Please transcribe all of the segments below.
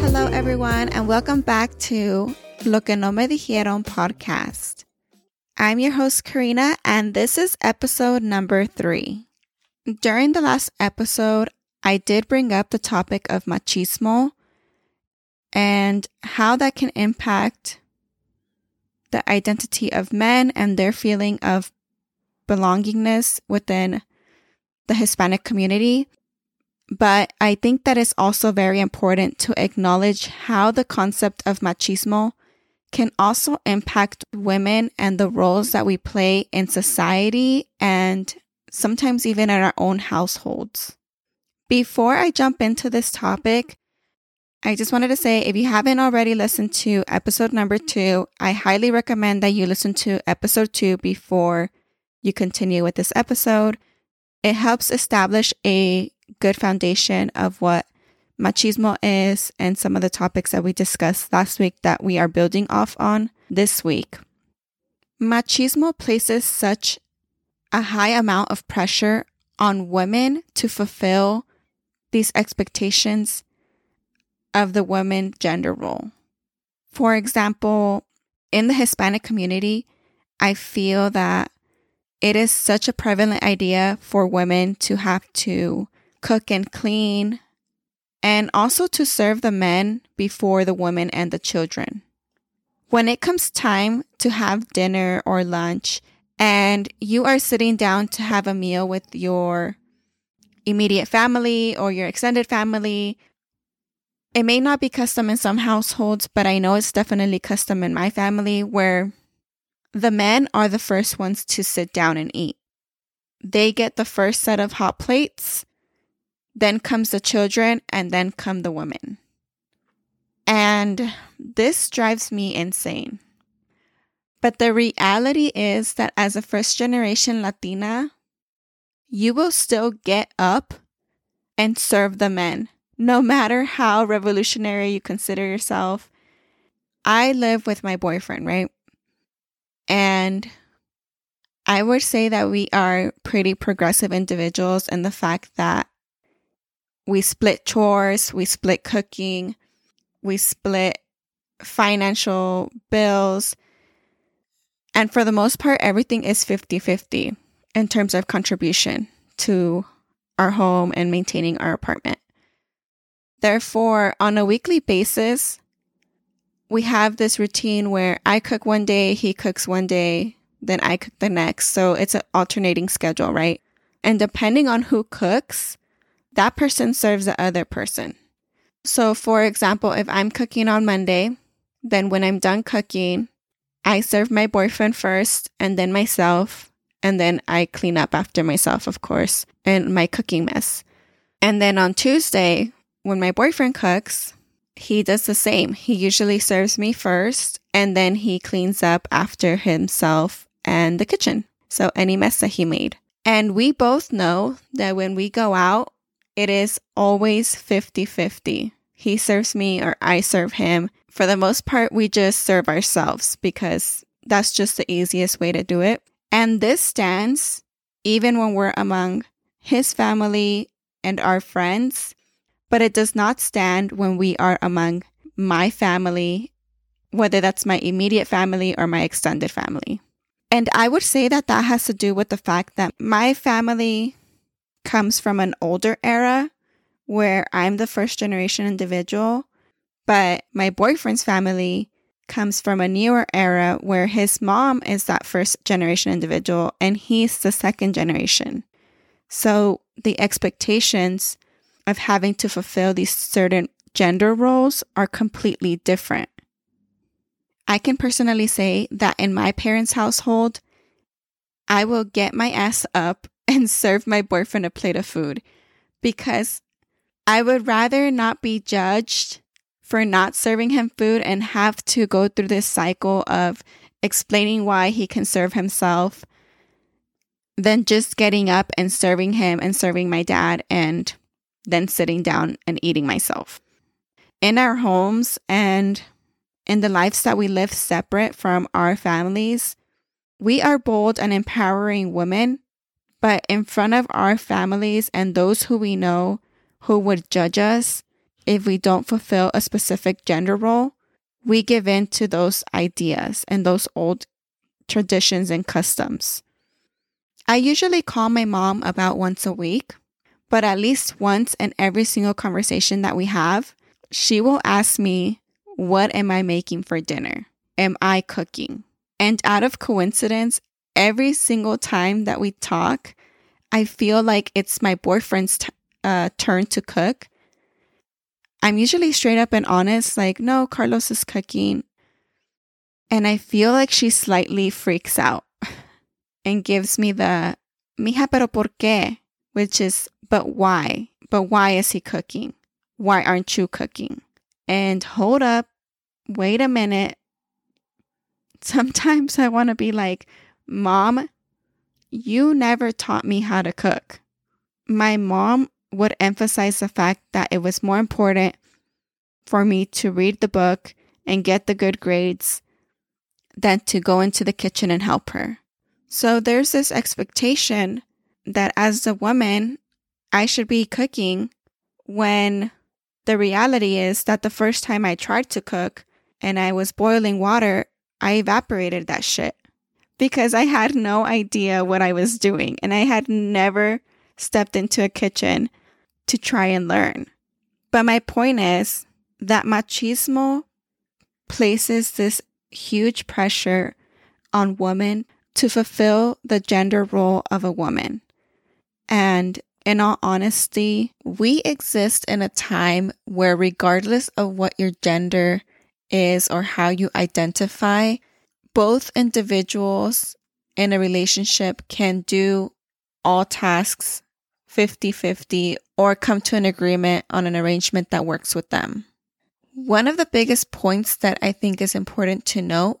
Hello, everyone, and welcome back to Lo que no me dijeron podcast. I'm your host, Karina, and this is episode number three. During the last episode, I did bring up the topic of machismo and how that can impact the identity of men and their feeling of belongingness within the Hispanic community. But I think that it's also very important to acknowledge how the concept of machismo can also impact women and the roles that we play in society and sometimes even in our own households. Before I jump into this topic, I just wanted to say if you haven't already listened to episode number two, I highly recommend that you listen to episode two before you continue with this episode. It helps establish a good foundation of what machismo is and some of the topics that we discussed last week that we are building off on this week. Machismo places such a high amount of pressure on women to fulfill these expectations of the woman gender role. For example, in the Hispanic community, I feel that it is such a prevalent idea for women to have to cook and clean, and also to serve the men before the women and the children. When it comes time to have dinner or lunch, and you are sitting down to have a meal with your immediate family or your extended family, it may not be custom in some households, but I know it's definitely custom in my family where the men are the first ones to sit down and eat. They get the first set of hot plates then comes the children, and then come the women. And this drives me insane. But the reality is that as a first generation Latina, you will still get up and serve the men, no matter how revolutionary you consider yourself. I live with my boyfriend, right? And I would say that we are pretty progressive individuals in the fact that we split chores, we split cooking, we split financial bills. And for the most part, everything is 50 50 in terms of contribution to our home and maintaining our apartment. Therefore, on a weekly basis, we have this routine where I cook one day, he cooks one day, then I cook the next. So it's an alternating schedule, right? And depending on who cooks, that person serves the other person. So, for example, if I'm cooking on Monday, then when I'm done cooking, I serve my boyfriend first and then myself. And then I clean up after myself, of course, and my cooking mess. And then on Tuesday, when my boyfriend cooks, he does the same. He usually serves me first and then he cleans up after himself and the kitchen. So any mess that he made. And we both know that when we go out, it is always 50 50. He serves me or I serve him. For the most part, we just serve ourselves because that's just the easiest way to do it. And this stands even when we're among his family and our friends, but it does not stand when we are among my family, whether that's my immediate family or my extended family. And I would say that that has to do with the fact that my family comes from an older era where I'm the first generation individual, but my boyfriend's family comes from a newer era where his mom is that first generation individual and he's the second generation. So the expectations of having to fulfill these certain gender roles are completely different. I can personally say that in my parents' household, I will get my ass up and serve my boyfriend a plate of food because I would rather not be judged for not serving him food and have to go through this cycle of explaining why he can serve himself than just getting up and serving him and serving my dad and then sitting down and eating myself. In our homes and in the lives that we live separate from our families, we are bold and empowering women But in front of our families and those who we know who would judge us if we don't fulfill a specific gender role, we give in to those ideas and those old traditions and customs. I usually call my mom about once a week, but at least once in every single conversation that we have, she will ask me, What am I making for dinner? Am I cooking? And out of coincidence, every single time that we talk, I feel like it's my boyfriend's t- uh, turn to cook. I'm usually straight up and honest, like, no, Carlos is cooking. And I feel like she slightly freaks out and gives me the, mija, pero por qué? Which is, but why? But why is he cooking? Why aren't you cooking? And hold up, wait a minute. Sometimes I want to be like, Mom, you never taught me how to cook. My mom would emphasize the fact that it was more important for me to read the book and get the good grades than to go into the kitchen and help her. So there's this expectation that as a woman, I should be cooking when the reality is that the first time I tried to cook and I was boiling water, I evaporated that shit because I had no idea what I was doing and I had never stepped into a kitchen to try and learn. But my point is that machismo places this huge pressure on women to fulfill the gender role of a woman. And in all honesty, we exist in a time where, regardless of what your gender is or how you identify, both individuals in a relationship can do all tasks 50 50 or come to an agreement on an arrangement that works with them. One of the biggest points that I think is important to note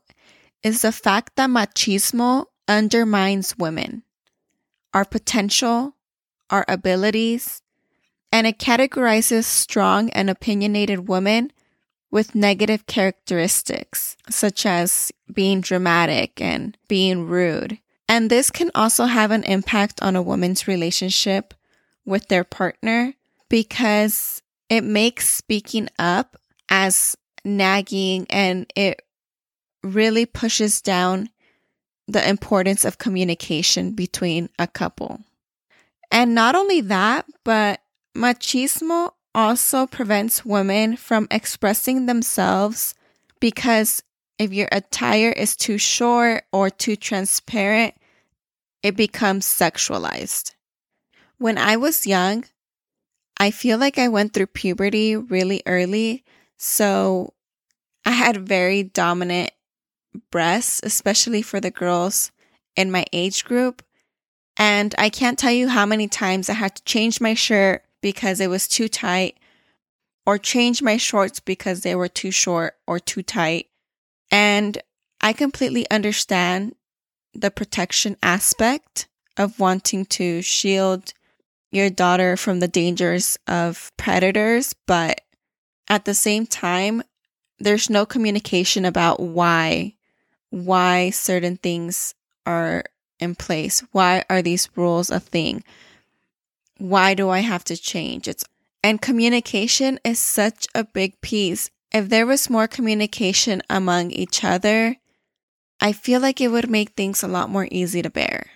is the fact that machismo undermines women, our potential, our abilities, and it categorizes strong and opinionated women with negative characteristics, such as being dramatic and being rude. And this can also have an impact on a woman's relationship with their partner because it makes speaking up as nagging and it really pushes down the importance of communication between a couple. And not only that, but machismo also prevents women from expressing themselves because if your attire is too short or too transparent, it becomes sexualized. When I was young, I feel like I went through puberty really early. So I had very dominant breasts, especially for the girls in my age group. And I can't tell you how many times I had to change my shirt because it was too tight, or change my shorts because they were too short or too tight. And I completely understand the protection aspect of wanting to shield your daughter from the dangers of predators, but at the same time, there's no communication about why why certain things are in place. Why are these rules a thing? Why do I have to change? It's and communication is such a big piece. If there was more communication among each other, I feel like it would make things a lot more easy to bear.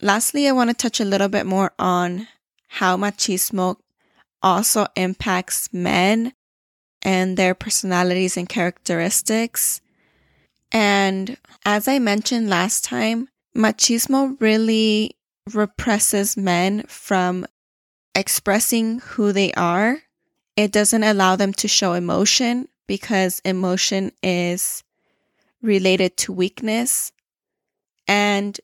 Lastly, I want to touch a little bit more on how machismo also impacts men and their personalities and characteristics. And as I mentioned last time, machismo really represses men from expressing who they are. It doesn't allow them to show emotion because emotion is related to weakness. And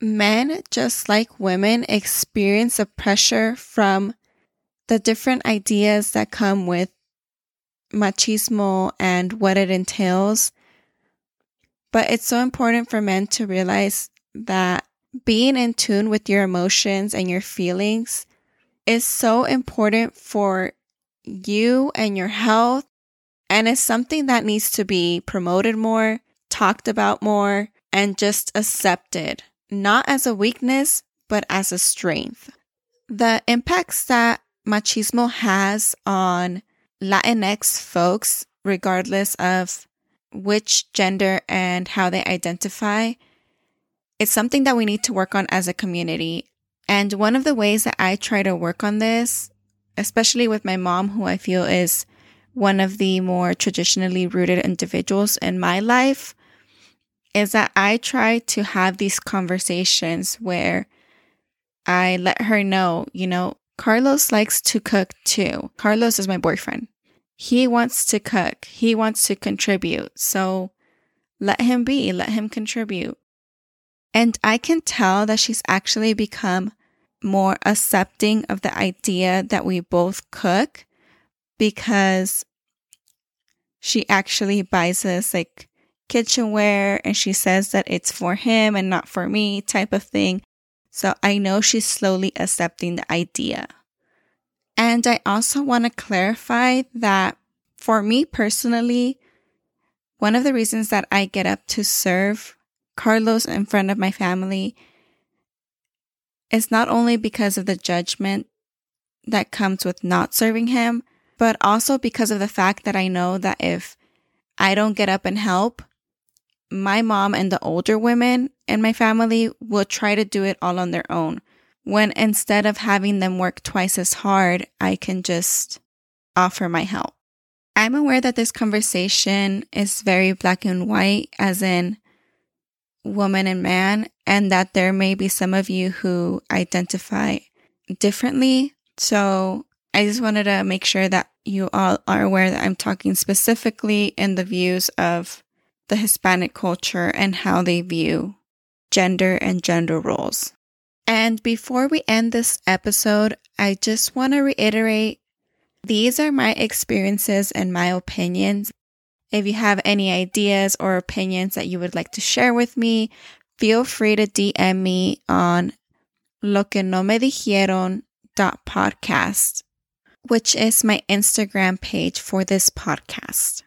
men, just like women, experience a pressure from the different ideas that come with machismo and what it entails. But it's so important for men to realize that being in tune with your emotions and your feelings is so important for you and your health. And it's something that needs to be promoted more, talked about more, and just accepted not as a weakness, but as a strength. The impacts that machismo has on Latinx folks, regardless of which gender and how they identify, it's something that we need to work on as a community. And one of the ways that I try to work on this, especially with my mom, who I feel is one of the more traditionally rooted individuals in my life, is that I try to have these conversations where I let her know, you know, Carlos likes to cook too. Carlos is my boyfriend. He wants to cook, he wants to contribute. So let him be, let him contribute. And I can tell that she's actually become more accepting of the idea that we both cook because she actually buys us like kitchenware and she says that it's for him and not for me type of thing. So I know she's slowly accepting the idea. And I also want to clarify that for me personally, one of the reasons that I get up to serve Carlos in front of my family is not only because of the judgment that comes with not serving him, but also because of the fact that I know that if I don't get up and help, my mom and the older women in my family will try to do it all on their own when instead of having them work twice as hard, I can just offer my help. I'm aware that this conversation is very black and white, as in woman and man, and that there may be some of you who identify differently. So I just wanted to make sure that you all are aware that I'm talking specifically in the views of the Hispanic culture and how they view gender and gender roles. And before we end this episode, I just want to reiterate these are my experiences and my opinions. If you have any ideas or opinions that you would like to share with me, feel free to DM me on lo que no me dijeron podcast, which is my Instagram page for this podcast.